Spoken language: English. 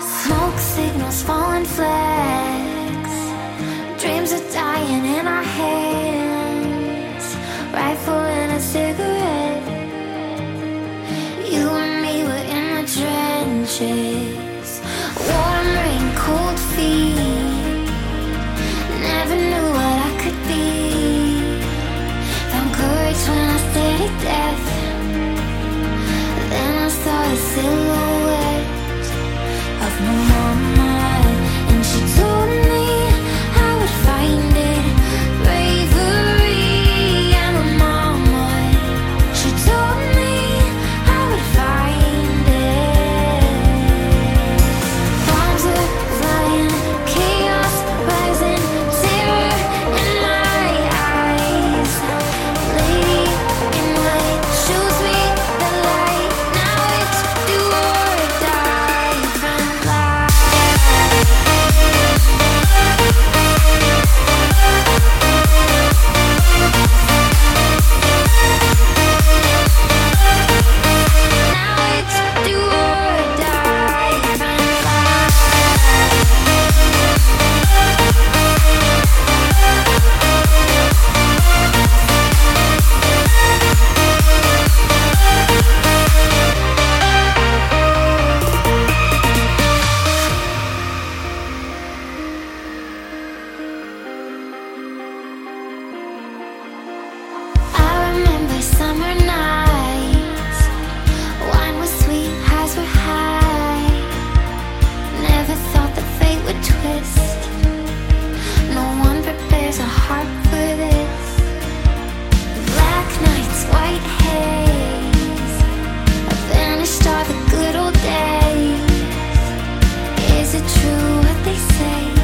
Smoke signals, falling flags. Dreams are dying in our hands. Rifle and a cigarette. You and me were in the trenches. Is it true what they say?